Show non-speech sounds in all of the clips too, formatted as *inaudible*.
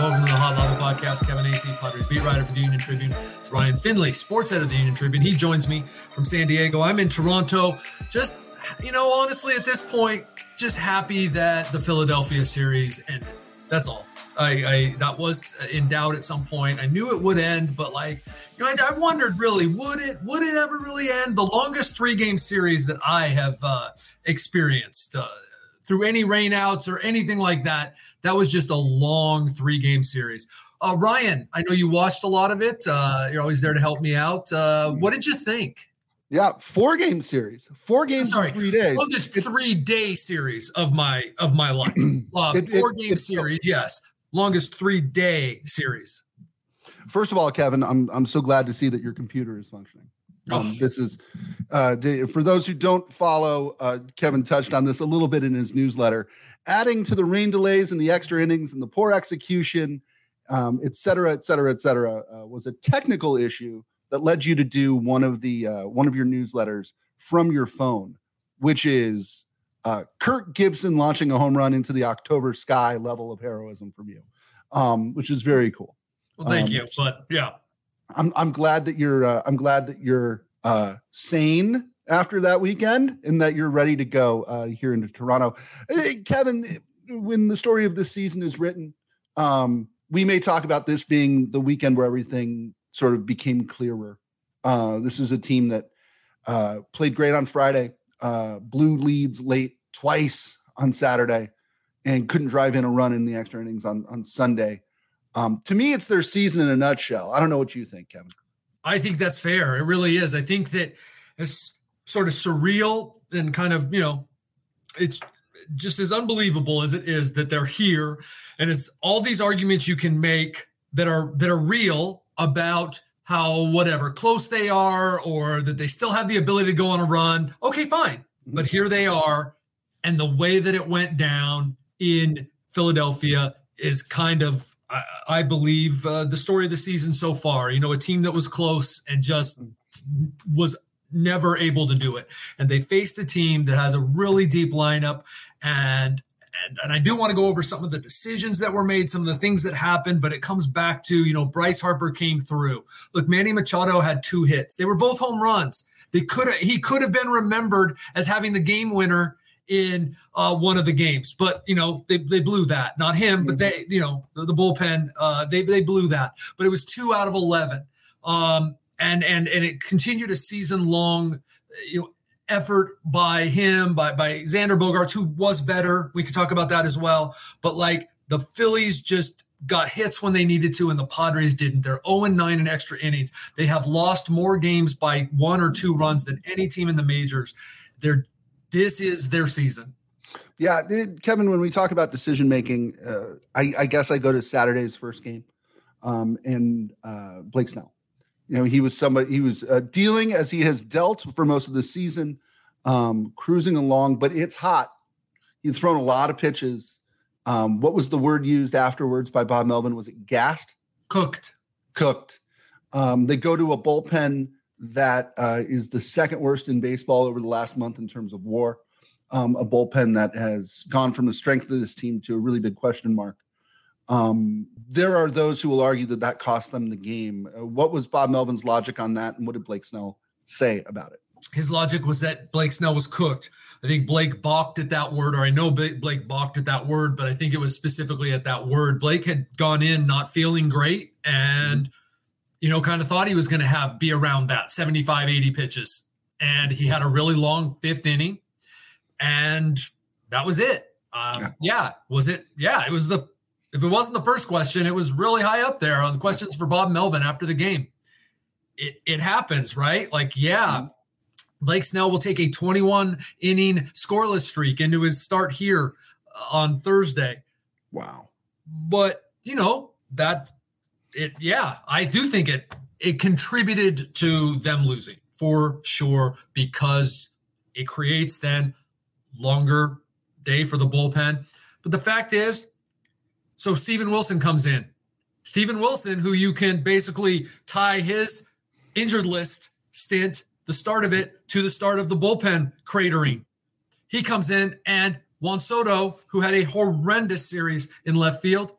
Welcome to the Hot Level Podcast. Kevin Acee, Padres beat writer for the Union Tribune. It's Ryan Finley, sports editor of the Union Tribune. He joins me from San Diego. I'm in Toronto. Just, you know, honestly, at this point, just happy that the Philadelphia series ended. That's all. I, I, that was in doubt at some point. I knew it would end, but like you know, I, I, wondered really would it would it ever really end? The longest three game series that I have uh, experienced uh, through any rainouts or anything like that. That was just a long three game series. Uh, Ryan, I know you watched a lot of it. Uh, you're always there to help me out. Uh, what did you think? Yeah, four game series, four games, sorry, three days. Oh, this three day series of my of my life. *clears throat* Uh, it, four it, game series, yes longest three day series. First of all, Kevin, I'm I'm so glad to see that your computer is functioning. Um. This is uh, for those who don't follow. Uh, Kevin touched on this a little bit in his newsletter. Adding to the rain delays and the extra innings and the poor execution, um, et cetera, et cetera, et cetera, uh, was a technical issue that led you to do one of the uh, one of your newsletters from your phone, which is uh, Kirk Gibson launching a home run into the October sky level of heroism from you, um, which is very cool. Well, thank um, you, but yeah, I'm I'm glad that you're uh, I'm glad that you're uh, sane after that weekend and that you're ready to go uh, here into Toronto. Hey, Kevin, when the story of this season is written, um, we may talk about this being the weekend where everything sort of became clearer. Uh, this is a team that uh, played great on Friday uh, blew leads late twice on Saturday and couldn't drive in a run in the extra innings on, on Sunday. Um, to me, it's their season in a nutshell. I don't know what you think, Kevin. I think that's fair. It really is. I think that it's sort of surreal and kind of, you know, it's just as unbelievable as it is that they're here. And it's all these arguments you can make that are that are real about how whatever close they are or that they still have the ability to go on a run. Okay, fine. But here they are. And the way that it went down in Philadelphia is kind of, I, I believe, uh, the story of the season so far. You know, a team that was close and just was never able to do it. And they faced a team that has a really deep lineup and and, and I do want to go over some of the decisions that were made, some of the things that happened, but it comes back to, you know, Bryce Harper came through. Look, Manny Machado had two hits. They were both home runs. They could have he could have been remembered as having the game winner in uh, one of the games, but you know they, they blew that. Not him, but they you know the, the bullpen uh, they they blew that. But it was two out of eleven, um, and and and it continued a season long you know effort by him, by by Xander Bogaerts, who was better. We could talk about that as well. But like the Phillies just got hits when they needed to, and the Padres didn't. They're 0 9 in extra innings. They have lost more games by one or two runs than any team in the majors. They're this is their season. Yeah, Kevin. When we talk about decision making, uh, I, I, guess I go to Saturday's first game, um, and uh, Blake Snell. You know, he was somebody he was uh, dealing as he has dealt for most of the season, um, cruising along, but it's hot. He's thrown a lot of pitches. Um, what was the word used afterwards by Bob Melvin? Was it gassed? Cooked. Cooked. Um, they go to a bullpen that uh, is the second worst in baseball over the last month in terms of WAR. Um, a bullpen that has gone from the strength of this team to a really big question mark. Um, there are those who will argue that that cost them the game. Uh, what was Bob Melvin's logic on that, and what did Blake Snell say about it? His logic was that Blake Snell was cooked. I think Blake balked at that word, or I know Blake balked at that word, but I think it was specifically at that word. Blake had gone in not feeling great and, you know, kind of thought he was going to have be around that 75, 80 pitches. And he had a really long fifth inning, and that was it. Um, yeah. yeah. Was it? Yeah. It was the if it wasn't the first question, it was really high up there on the questions for Bob Melvin after the game. It, it happens, right? Like, yeah, mm-hmm. Blake Snell will take a 21 inning scoreless streak into his start here uh, on Thursday. Wow. But, you know, that it, yeah, I do think it, it contributed to them losing for sure because it creates then longer day for the bullpen. But the fact is, so Steven Wilson comes in. Steven Wilson, who you can basically tie his injured list stint, the start of it, to the start of the bullpen cratering. He comes in and Juan Soto, who had a horrendous series in left field,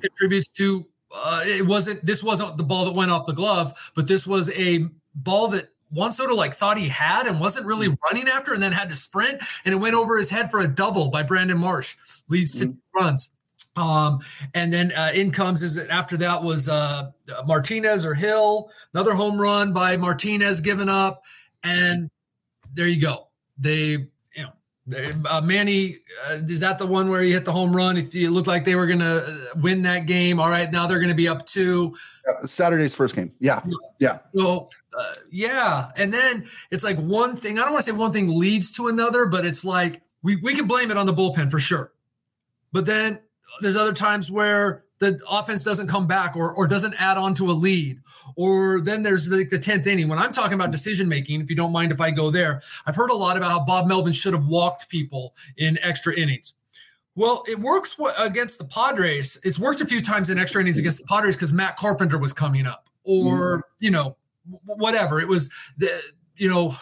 contributes to uh, it wasn't this wasn't the ball that went off the glove, but this was a ball that Juan Soto like thought he had and wasn't really mm. running after, and then had to sprint, and it went over his head for a double by Brandon Marsh, leads to mm-hmm. runs. Um, and then uh, in comes is after that was uh, Martinez or Hill, another home run by Martinez given up, and there you go. They uh, Manny, uh, is that the one where he hit the home run? It, it looked like they were going to uh, win that game. All right, now they're going to be up two. Uh, Saturday's first game. Yeah, yeah. So, uh, yeah, and then it's like one thing. I don't want to say one thing leads to another, but it's like we we can blame it on the bullpen for sure. But then there's other times where the offense doesn't come back or, or doesn't add on to a lead. Or then there's like the, the 10th inning. When I'm talking about decision making, if you don't mind if I go there, I've heard a lot about how Bob Melvin should have walked people in extra innings. Well, it works against the Padres. It's worked a few times in extra innings against the Padres because Matt Carpenter was coming up, or, mm. you know, whatever. It was the, you know,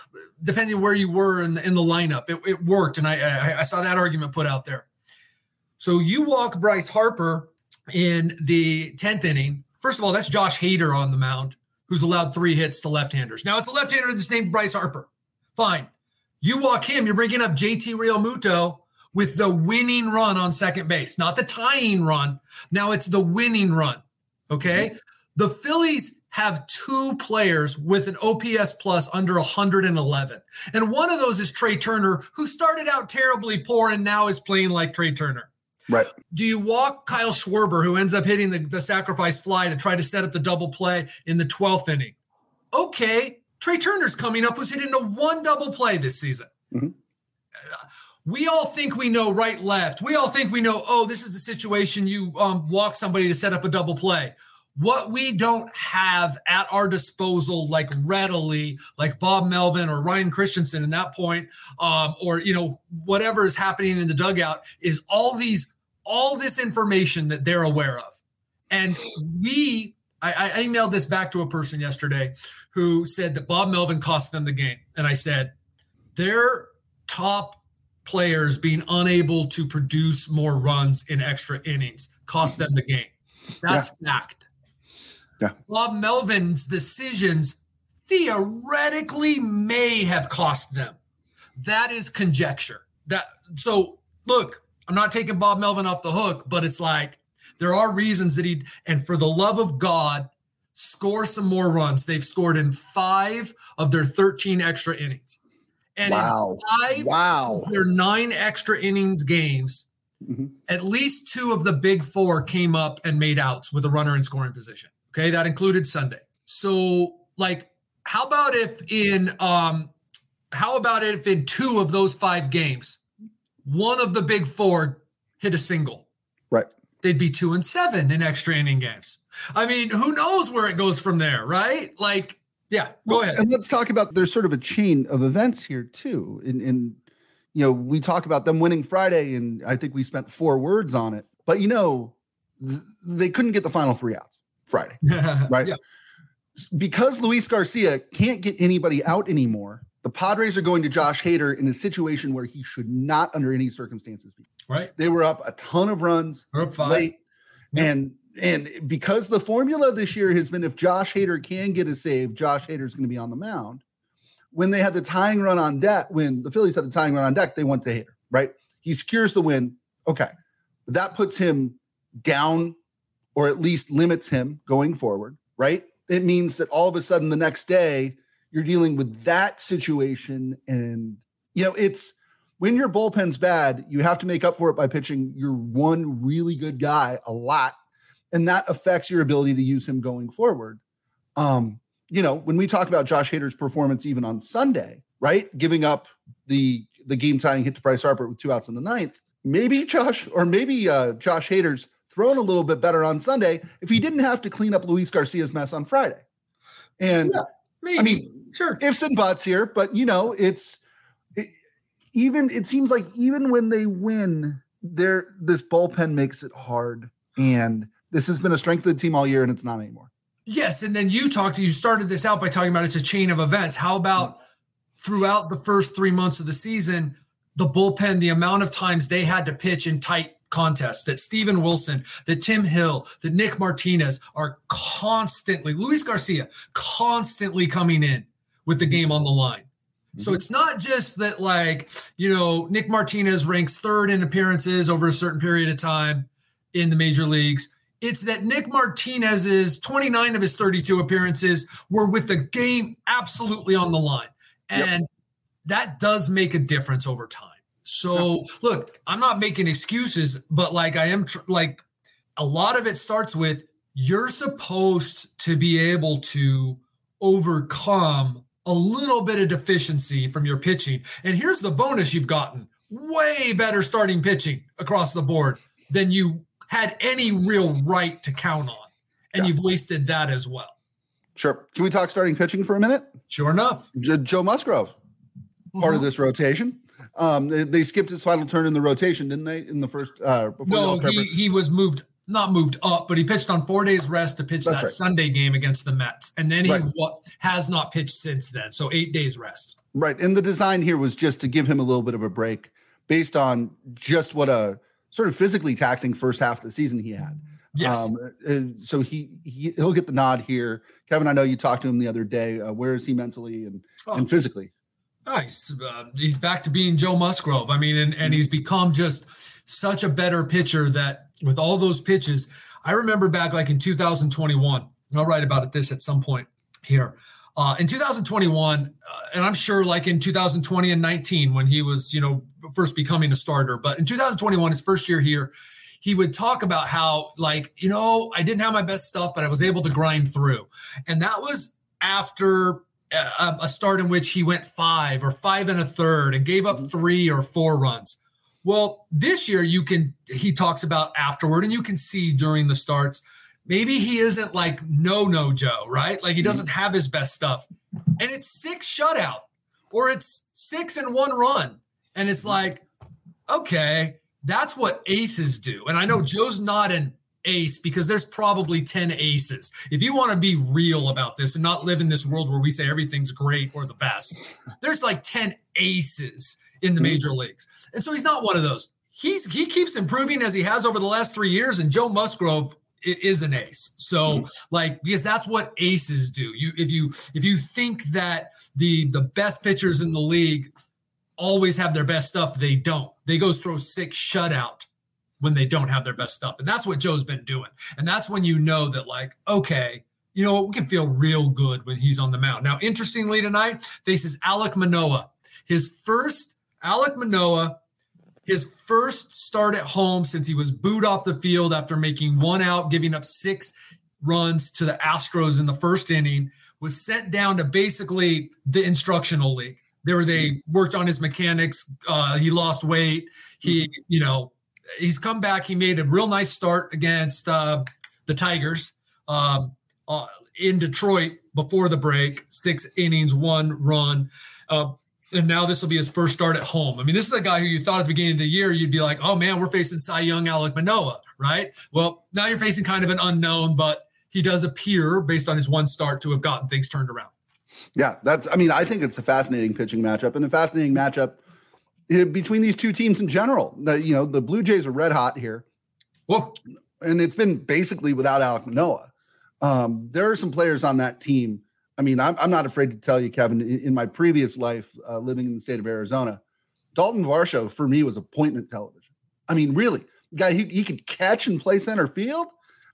depending where you were in the, in the lineup, it, it worked. And I, I, I saw that argument put out there. So you walk Bryce Harper in the 10th inning. First of all, that's Josh Hader on the mound, who's allowed three hits to left handers. Now, it's a left hander that's named Bryce Harper. Fine. You walk him, you're bringing up JT Realmuto with the winning run on second base, not the tying run. Now it's the winning run. Okay. Mm-hmm. The Phillies have two players with an OPS plus under 111. And one of those is Trea Turner, who started out terribly poor and now is playing like Trea Turner. Right. Do you walk Kyle Schwarber, who ends up hitting the, the sacrifice fly to try to set up the double play in the 12th inning? Okay. Trea Turner's coming up, who's hitting the one double play this season. Mm-hmm. We all think we know right, left. We all think we know, oh, this is the situation you um, walk somebody to set up a double play. What we don't have at our disposal, like readily, like Bob Melvin or Ryan Christenson in that point, um, or you know whatever is happening in the dugout, is all these all this information that they're aware of. And we, I, I emailed this back to a person yesterday who said that Bob Melvin cost them the game. And I said, their top players being unable to produce more runs in extra innings cost them the game. That's yeah. fact. Yeah. Bob Melvin's decisions theoretically may have cost them. That is conjecture. That so look, I'm not taking Bob Melvin off the hook, but it's like there are reasons that he and for the love of God, score some more runs. They've scored in five of their 13 extra innings. And wow. five wow. their nine extra innings games, mm-hmm. at least two of the big four came up and made outs with a runner in scoring position. Okay. That included Sunday. So, like, how about if in um how about if in two of those five games one of the big four hit a single. Right. They'd be two and seven in extra inning games. I mean, who knows where it goes from there, right? Like, yeah, go well, ahead. And let's talk about there's sort of a chain of events here too. In in you know, we talk about them winning Friday, and I think we spent four words on it. But you know, th- they couldn't get the final three outs Friday, *laughs* right? Yeah. Because Luis Garcia can't get anybody out anymore, the Padres are going to Josh Hader in a situation where he should not, under any circumstances, be. Right. They were up a ton of runs up five. late, yep. and and because the formula this year has been if Josh Hader can get a save, Josh Hader is going to be on the mound. When they had the tying run on deck, when the Phillies had the tying run on deck, they went to Hader. Right. He secures the win. Okay, that puts him down, or at least limits him going forward. Right. It means that all of a sudden the next day you're dealing with that situation. And, you know, it's when your bullpen's bad, you have to make up for it by pitching your one really good guy a lot. And that affects your ability to use him going forward. Um, you know, when we talk about Josh Hader's performance even on Sunday, right? Giving up the the game tying hit to Bryce Harper with two outs in the ninth. Maybe Josh or maybe uh, Josh Hader's thrown a little bit better on Sunday if he didn't have to clean up Luis Garcia's mess on Friday. And yeah. I mean, Sure. Ifs and buts here, but you know, it's it, even it seems like even when they win, there this bullpen makes it hard. And this has been a strength of the team all year, and it's not anymore. Yes. And then you talked, you started this out by talking about it's a chain of events. How about throughout the first three months of the season, the bullpen, the amount of times they had to pitch in tight contests that Steven Wilson, that Tim Hill, that Nick Martinez are constantly, Luis Garcia, constantly coming in with the game on the line. So mm-hmm. it's not just that, like, you know, Nick Martinez ranks third in appearances over a certain period of time in the major leagues. It's that Nick Martinez's 29 of his 32 appearances were with the game absolutely on the line. And yep. that does make a difference over time. So, look, I'm not making excuses, but like I am tr- like a lot of it starts with you're supposed to be able to overcome a little bit of deficiency from your pitching. And here's the bonus you've gotten way better starting pitching across the board than you had any real right to count on. And yeah. you've wasted that as well. Sure. Can we talk starting pitching for a minute? Sure enough. Joe Musgrove, part mm-hmm. of this rotation. Um, they, they, skipped his final turn in the rotation, didn't they? In the first, uh, no, he, he was moved not moved up, but he pitched on four days rest to pitch That's that right. Sunday game against the Mets, and then he right. what, has not pitched since then. So eight days rest. Right, and the design here was just to give him a little bit of a break based on just what a sort of physically taxing first half of the season he had. Yes. Um, so he, he he'll get the nod here. Kevin, I know you talked to him the other day. Uh, where is he mentally and oh. and physically? Nice. Uh, he's back to being Joe Musgrove. I mean, and, and mm-hmm. he's become just such a better pitcher that with all those pitches, I remember back like in 2021. I'll write about it this at some point here. Uh, in 2021, uh, and I'm sure like in 2020 and 19 when he was, you know, first becoming a starter, but in 2021, his first year here, he would talk about how like, you know, I didn't have my best stuff, but I was able to grind through. And that was after a, a start in which he went five or five and a third and gave up mm-hmm. three or four runs. Well, this year you can he talks about afterward, and you can see during the starts, maybe he isn't like no no Joe, right? Like he doesn't mm-hmm. have his best stuff. And it's six shutout, or it's six and one run. And it's mm-hmm. like, okay, that's what aces do. And I know Joe's not an ace because there's probably 10 aces. If you want to be real about this and not live in this world where we say everything's great or the best, there's like 10 aces in the mm-hmm. major leagues. And so he's not one of those. He's he keeps improving as he has over the last three years, and Joe Musgrove is an ace. So mm-hmm. like because that's what aces do. You if you if you think that the the best pitchers in the league always have their best stuff, they don't. They go throw six shutout when they don't have their best stuff. And that's what Joe's been doing. And that's when you know that like, okay, you know, we can feel real good when he's on the mound. Now, interestingly, tonight faces Alek Manoah. His first Alek Manoah, his first start at home since he was booed off the field after making one out, giving up six runs to the Astros in the first inning, was sent down to basically the instructional league. There they worked on his mechanics. Uh, he lost weight. He, you know, he's come back. He made a real nice start against uh, the Tigers um, uh, in Detroit before the break. Six innings, one run. Uh, and now this will be his first start at home. I mean, this is a guy who you thought at the beginning of the year you'd be like, oh man, we're facing Cy Young, Alek Manoah, right? Well, now you're facing kind of an unknown, but he does appear, based on his one start, to have gotten things turned around. Yeah, that's. I mean, I think it's a fascinating pitching matchup and a fascinating matchup between these two teams in general. The, you know, the Blue Jays are red hot here. Well, and it's been basically without Alek Manoah. Um, there are some players on that team I mean, I'm, I'm not afraid to tell you, Kevin, in, in my previous life uh, living in the state of Arizona, Dalton Varsho for me was appointment television. I mean, really, guy he, he could catch and play center field.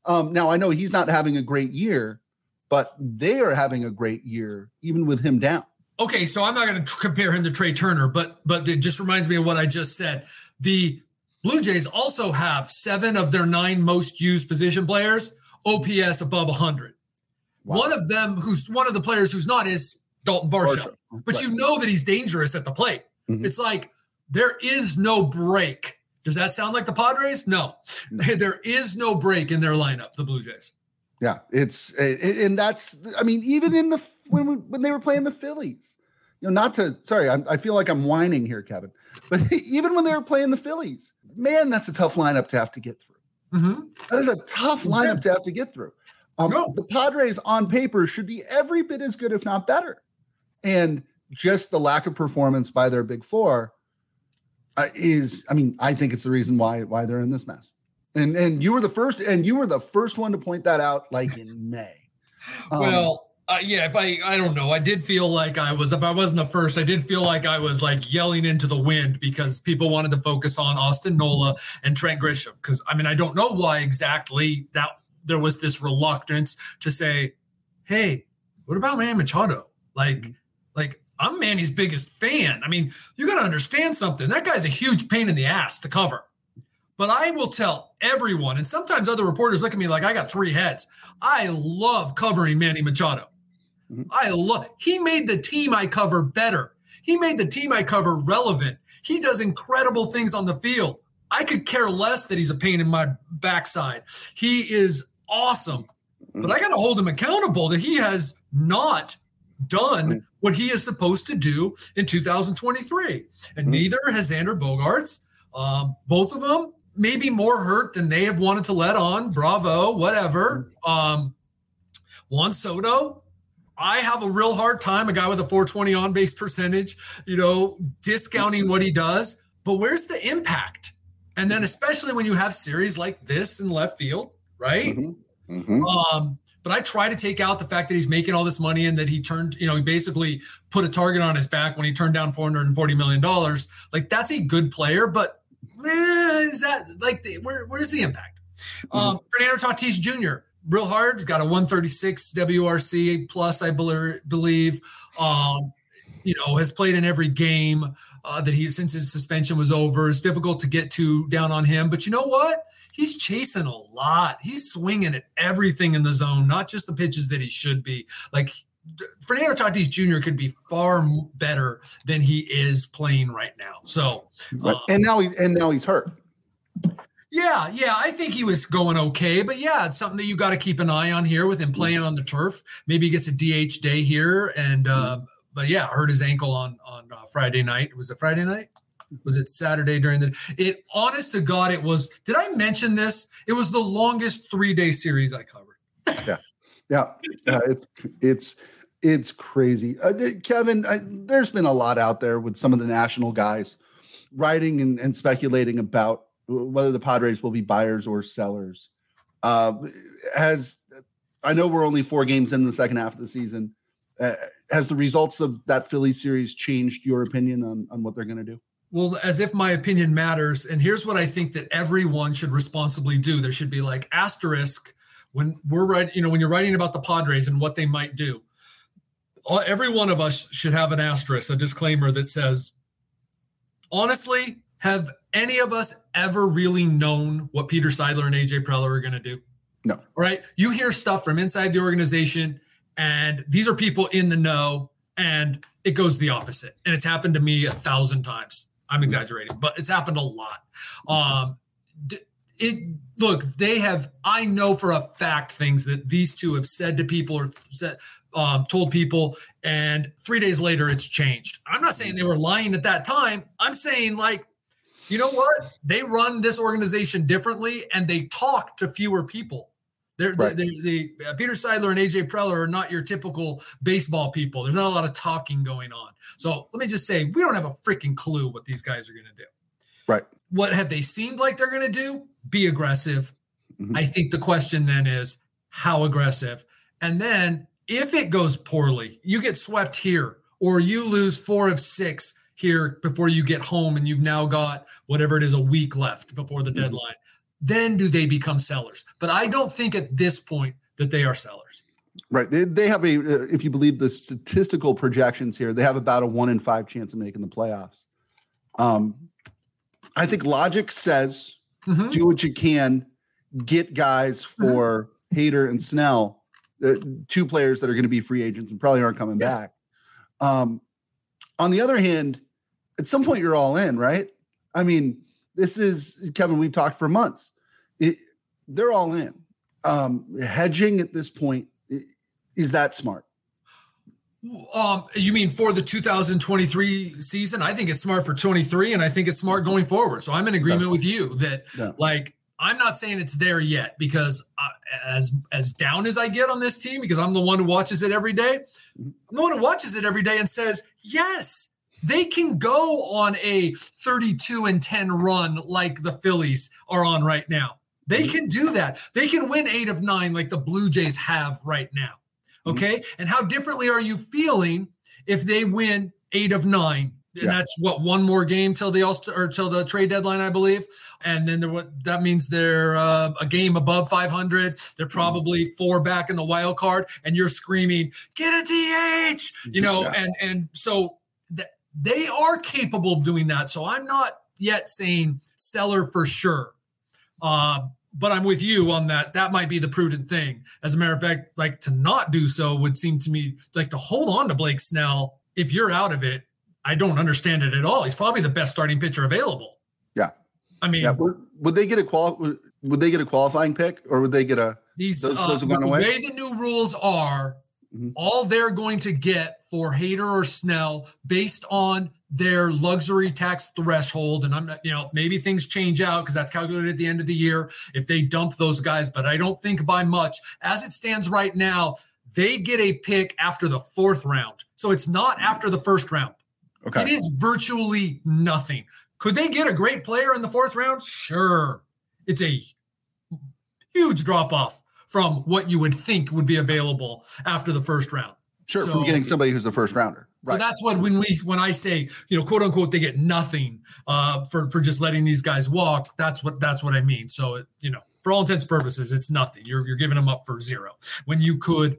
Um, now I know he's not having a great year, but they are having a great year even with him down. Okay, so I'm not going to compare him to Trea Turner, but but it just reminds me of what I just said. The Blue Jays also have seven of their nine most used position players OPS above 100. Wow. One of them, who's one of the players who's not, is Dalton Varsho. But right. you know that he's dangerous at the plate. Mm-hmm. It's like there is no break. Does that sound like the Padres? No, mm-hmm. *laughs* there is no break in their lineup. The Blue Jays. Yeah, it's and that's. I mean, even in the when we, when they were playing the Phillies, you know, not to sorry, I, I feel like I'm whining here, Kevin, but *laughs* even when they were playing the Phillies, man, that's a tough lineup to have to get through. Mm-hmm. That is a tough lineup to have to get through. Um, no. The Padres on paper should be every bit as good, if not better. And just the lack of performance by their big four. uh, is, I mean, I think it's the reason why why they're in this mess. And and you were the first, and you were the first one to point that out, like in May. *sighs* Um, well. Uh, yeah, if I, I don't know, I did feel like I was, if I wasn't the first, I did feel like I was like yelling into the wind because people wanted to focus on Austin Nola and Trent Grisham. Because I mean, I don't know why exactly that there was this reluctance to say, hey, what about Manny Machado? Like, mm-hmm. like I'm Manny's biggest fan. I mean, you got to understand something. That guy's a huge pain in the ass to cover. But I will tell everyone, and sometimes other reporters look at me like I got three heads. I love covering Manny Machado. Mm-hmm. I love, he made the team I cover better. He made the team I cover relevant. He does incredible things on the field. I could care less that he's a pain in my backside. He is awesome, but I got to hold him accountable that he has not done what he is supposed to do in 2023. And mm-hmm. neither has Xander Bogaerts. Um, both of them maybe more hurt than they have wanted to let on. Bravo, whatever. Mm-hmm. Um, Juan Soto, I have a real hard time, a guy with a 420 on base percentage, you know, discounting what he does. But where's the impact? And then, especially when you have series like this in left field, right? Mm-hmm. Mm-hmm. Um, but I try to take out the fact that he's making all this money and that he turned, you know, he basically put a target on his back when he turned down $440 million. Like, that's a good player, but eh, is that like, the, where, where's the impact? Mm-hmm. Um, Fernando Tatis Jr., real hard. He's got a 136 WRC plus, I believe. Um, you know, has played in every game uh, that he since his suspension was over. It's difficult to get to down on him, but you know what? He's chasing a lot. He's swinging at everything in the zone, not just the pitches that he should be. Like Fernando Tatis Jr. could be far better than he is playing right now. So, uh, and now he and now he's hurt. Yeah, yeah, I think he was going okay, but yeah, it's something that you got to keep an eye on here with him playing on the turf. Maybe he gets a DH day here, and uh, but yeah, hurt his ankle on on uh, Friday night. Was it Friday night? Was it Saturday during the? It honest to God, it was. Did I mention this? It was the longest three day series I covered. yeah, yeah, it's it's it's crazy, uh, Kevin. I, there's been a lot out there with some of the national guys writing and, and speculating about whether the Padres will be buyers or sellers. Uh, has I know we're only four games in the second half of the season. Uh, has the results of that Philly series changed your opinion on, on what they're going to do? Well, as if my opinion matters. And here's what I think that everyone should responsibly do. There should be like asterisk when we're writing, you know, when you're writing about the Padres and what they might do. Every one of us should have an asterisk, a disclaimer that says, honestly, have any of us ever really known what Peter Seidler and AJ Preller are going to do? No. Right? You hear stuff from inside the organization, and these are people in the know, and it goes the opposite. And it's happened to me a thousand times. I'm exaggerating, but it's happened a lot. Um, it look, they have. I know for a fact things that these two have said to people or said, um, told people, and three days later it's changed. I'm not saying they were lying at that time. I'm saying like you know what? They run this organization differently and they talk to fewer people. They're, right. they, they, uh, Peter Seidler and AJ Preller are not your typical baseball people. There's not a lot of talking going on. So let me just say, we don't have a freaking clue what these guys are going to do. Right. What have they seemed like they're going to do? Be aggressive. Mm-hmm. I think the question then is how aggressive? And then if it goes poorly, you get swept here or you lose four of six here before you get home and you've now got whatever it is a week left before the mm-hmm. deadline then do they become sellers but i don't think at this point that they are sellers right they, they have a uh, if you believe the statistical projections here they have about a one in five chance of making the playoffs um i think logic says mm-hmm. do what you can get guys mm-hmm. for mm-hmm. Hader and Snell, uh, two players that are going to be free agents and probably aren't coming yes. back. Um, on the other hand, at some point you're all in, right? I mean, this is Kevin. We've talked for months. It, they're all in. Um, hedging at this point is that smart? Um, you mean for the 2023 season? I think it's smart for 23, and I think it's smart going forward. So I'm in agreement with you that, yeah. like, I'm not saying it's there yet because uh, as as down as I get on this team, because I'm the one who watches it every day. Mm-hmm. I'm the one who watches it every day and says, "Yes, they can go on a 32 and 10 run like the Phillies are on right now. They mm-hmm. can do that. They can win eight of nine like the Blue Jays have right now. Mm-hmm. Okay. Mm-hmm. And how differently are you feeling if they win eight of nine? And yeah. that's what one more game till the all or till the trade deadline, I believe. And then there, what that means they're uh, a game above 500. They're mm-hmm. probably four back in the wild card, and you're screaming, "Get a DH!" You know, yeah. and and so they are capable of doing that. So I'm not yet saying seller for sure. Uh, but I'm with you on that. That might be the prudent thing. As a matter of fact, like to not do so would seem to me like to hold on to Blake Snell. If you're out of it, I don't understand it at all. He's probably the best starting pitcher available. Yeah. I mean, yeah. Would, would, they get a qual? Would they get a qualifying pick, or would they get a these? Those, uh, the away? way the new rules are, mm-hmm. all they're going to get for Hader or Snell based on their luxury tax threshold. And I'm not, you know, maybe things change out because that's calculated at the end of the year if they dump those guys, but I don't think by much. As it stands right now, they get a pick after the fourth round. So it's not after the first round. Okay. It is virtually nothing. Could they get a great player in the fourth round? Sure. It's a huge drop off from what you would think would be available after the first round. Sure, so, from getting somebody who's a first rounder. Right. So that's what when we when I say you know quote unquote they get nothing uh, for for just letting these guys walk. That's what that's what I mean. So it, you know for all intents and purposes it's nothing. You're you're giving them up for zero when you could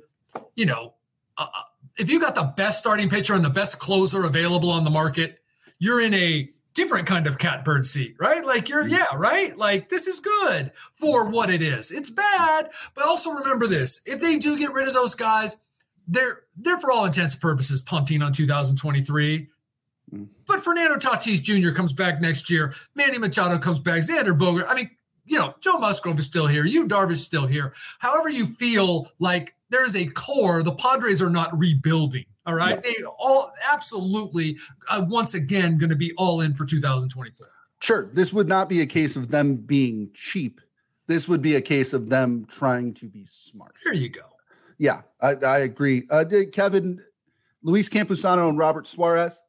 you know uh, uh, if you got the best starting pitcher and the best closer available on the market, you're in a different kind of catbird seat, right? Like you're, mm-hmm. yeah, right? Like this is good for what it is. It's bad, but also remember this: if they do get rid of those guys, they're they're for all intents and purposes punting on 2023. Mm. But Fernando Tatis Jr. comes back next year. Manny Machado comes back. Xander Bogart. I mean, you know, Joe Musgrove is still here. Yu Darvish is still here. However, you feel like there's a core. The Padres are not rebuilding. All right, they all absolutely uh, once again going to be all in for 2024. Sure, this would not be a case of them being cheap. This would be a case of them trying to be smart. There you go. Yeah, I, I agree. Uh, Kevin, Luis Campusano and Robert Suarez,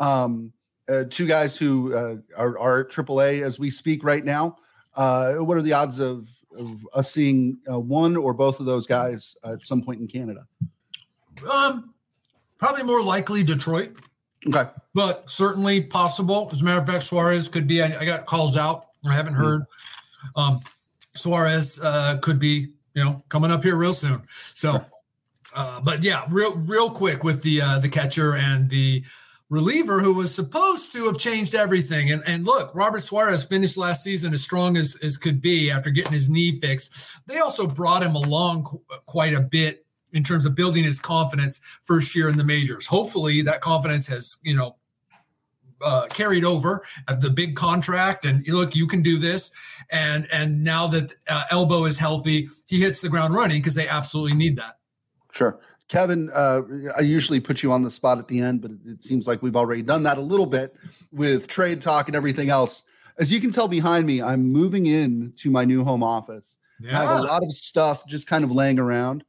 um, uh, two guys who uh, are, are AAA as we speak right now. Uh, what are the odds of, of us seeing uh, one or both of those guys at some point in Canada? Um, probably more likely Detroit. Okay, but certainly possible. As a matter of fact, Suarez could be. I, I got calls out. I haven't hmm. heard. Um, Suarez uh, could be you know, coming up here real soon. So, uh, but yeah, real real quick with the uh, the catcher and the reliever who was supposed to have changed everything. And and look, Robert Suarez finished last season as strong as as could be after getting his knee fixed. They also brought him along qu- quite a bit in terms of building his confidence first year in the majors. Hopefully, that confidence has you know uh, carried over at the big contract and look you can do this. And and now that uh, elbow is healthy he hits the ground running because they absolutely need that. Sure. Kevin uh, i usually put you on the spot at the end but it seems like we've already done that a little bit with trade talk and everything else. As you can tell behind me i'm moving in to my new home office. Yeah. i have a lot of stuff just kind of laying around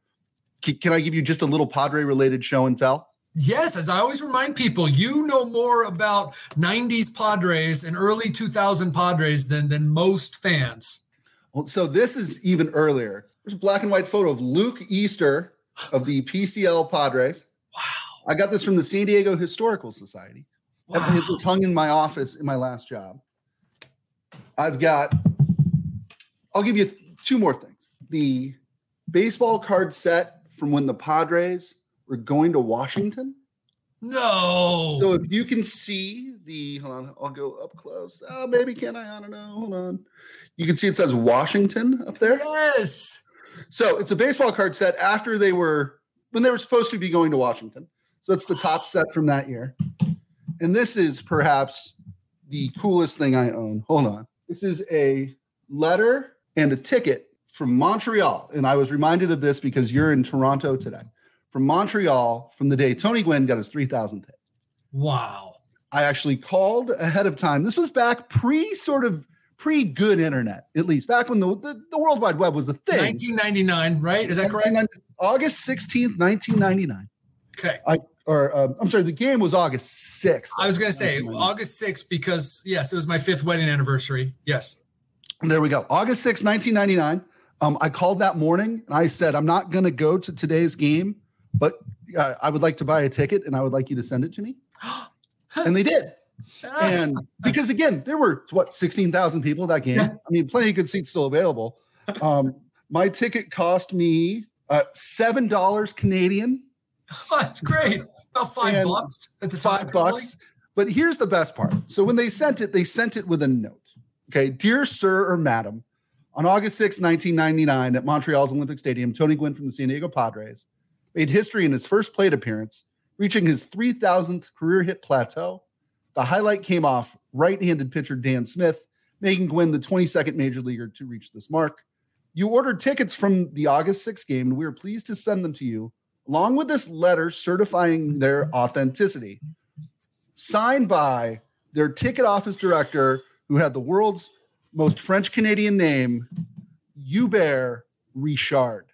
can, can i give you just a little padre related show and tell Yes, as I always remind people, you know more about 90s Padres and early 2000 Padres than than most fans. Well, so this is even earlier. There's a black and white photo of Luke Easter of the PCL Padres. Wow. I got this from the San Diego Historical Society. Wow. It was hung in my office in my last job. I've got, I'll give you two more things. The baseball card set from when the Padres we're going to Washington. No. So if you can see the, hold on, I'll go up close. Oh, maybe can I? I don't know. Hold on. You can see it says Washington up there. Yes. So it's a baseball card set after they were when they were supposed to be going to Washington. So it's the top set from that year. And this is perhaps the coolest thing I own. Hold on. This is a letter and a ticket from Montreal. And I was reminded of this because you're in Toronto today from Montreal from the day Tony Gwynn got his 3,000th hit. Wow. I actually called ahead of time. This was back pre sort of pre good internet, at least back when the, the, the World Wide Web was the thing. 1999, right? Is that correct? August 16th, 1999. Okay. I, or uh, I'm sorry, the game was August 6th. I was going to say August 6th because, yes, it was my fifth wedding anniversary. Yes. There we go. August 6th, 1999. Um, I called that morning and I said, I'm not going to go to today's game, but uh, I would like to buy a ticket and I would like you to send it to me. *gasps* and they did. And because again, there were what 16,000 people that game. I mean, plenty of good seats still available. *laughs* Um, my ticket cost me uh, seven dollars Canadian. Oh, *laughs* that's great. About five and bucks at the time. Five bucks. But here's the best part. So when they sent it, they sent it with a note. Okay, dear sir or madam, on August 6, 1999, at Montreal's Olympic Stadium, Tony Gwynn from the San Diego Padres made history in his first plate appearance, reaching his 3,000th career hit plateau. The highlight came off right handed pitcher Dan Smith, making Gwynn the 22nd major leaguer to reach this mark. You ordered tickets from the August 6 game, and we are pleased to send them to you, along with this letter certifying their authenticity. Signed by their ticket office director, who had the world's most French Canadian name, Hubert Richard.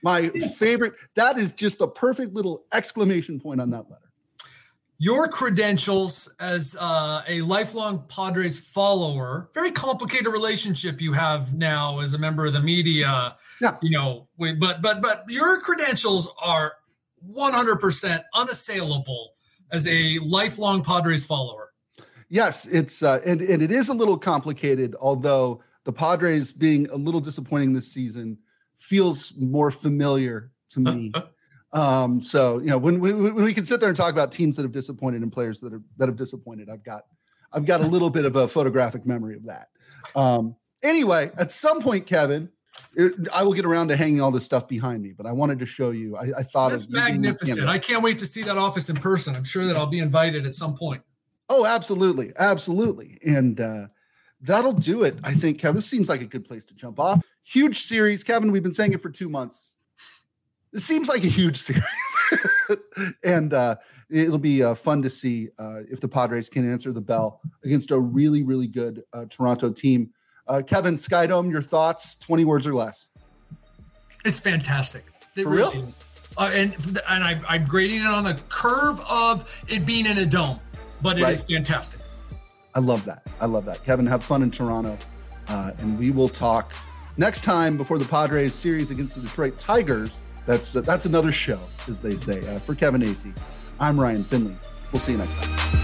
My favorite. That is just the perfect little exclamation point on that letter. Your credentials as uh, a lifelong Padres follower, very complicated relationship you have now as a member of the media. Yeah. You know, but but but your credentials are 100% unassailable as a lifelong Padres follower. Yes, it's uh, and and it is a little complicated. Although the Padres being a little disappointing this season feels more familiar to me. *laughs* um, so you know when, when when we can sit there and talk about teams that have disappointed and players that are that have disappointed, I've got I've got a little bit of a photographic memory of that. Um, anyway, at some point, Kevin, it, I will get around to hanging all this stuff behind me, but I wanted to show you. I, I thought it's magnificent. I can't wait to see that office in person. I'm sure that I'll be invited at some point. Oh, absolutely, absolutely, and uh, that'll do it. I think, Kevin. This seems like a good place to jump off. Huge series, Kevin. We've been saying it for two months. This seems like a huge *laughs* series, and uh, it'll be uh, fun to see uh, if the Padres can answer the bell against a really, really good uh, Toronto team. Uh, Kevin Skydome, your thoughts? Twenty words or less. It's fantastic. It for really real? Uh, and and I, I'm grading it on the curve of it being in a dome but it right. is fantastic. I love that. I love that. Kevin, have fun in Toronto. Uh, and we will talk next time before the Padres series against the Detroit Tigers. That's uh, that's another show, as they say. Uh, for Kevin Acee, I'm Ryan Finley. We'll see you next time.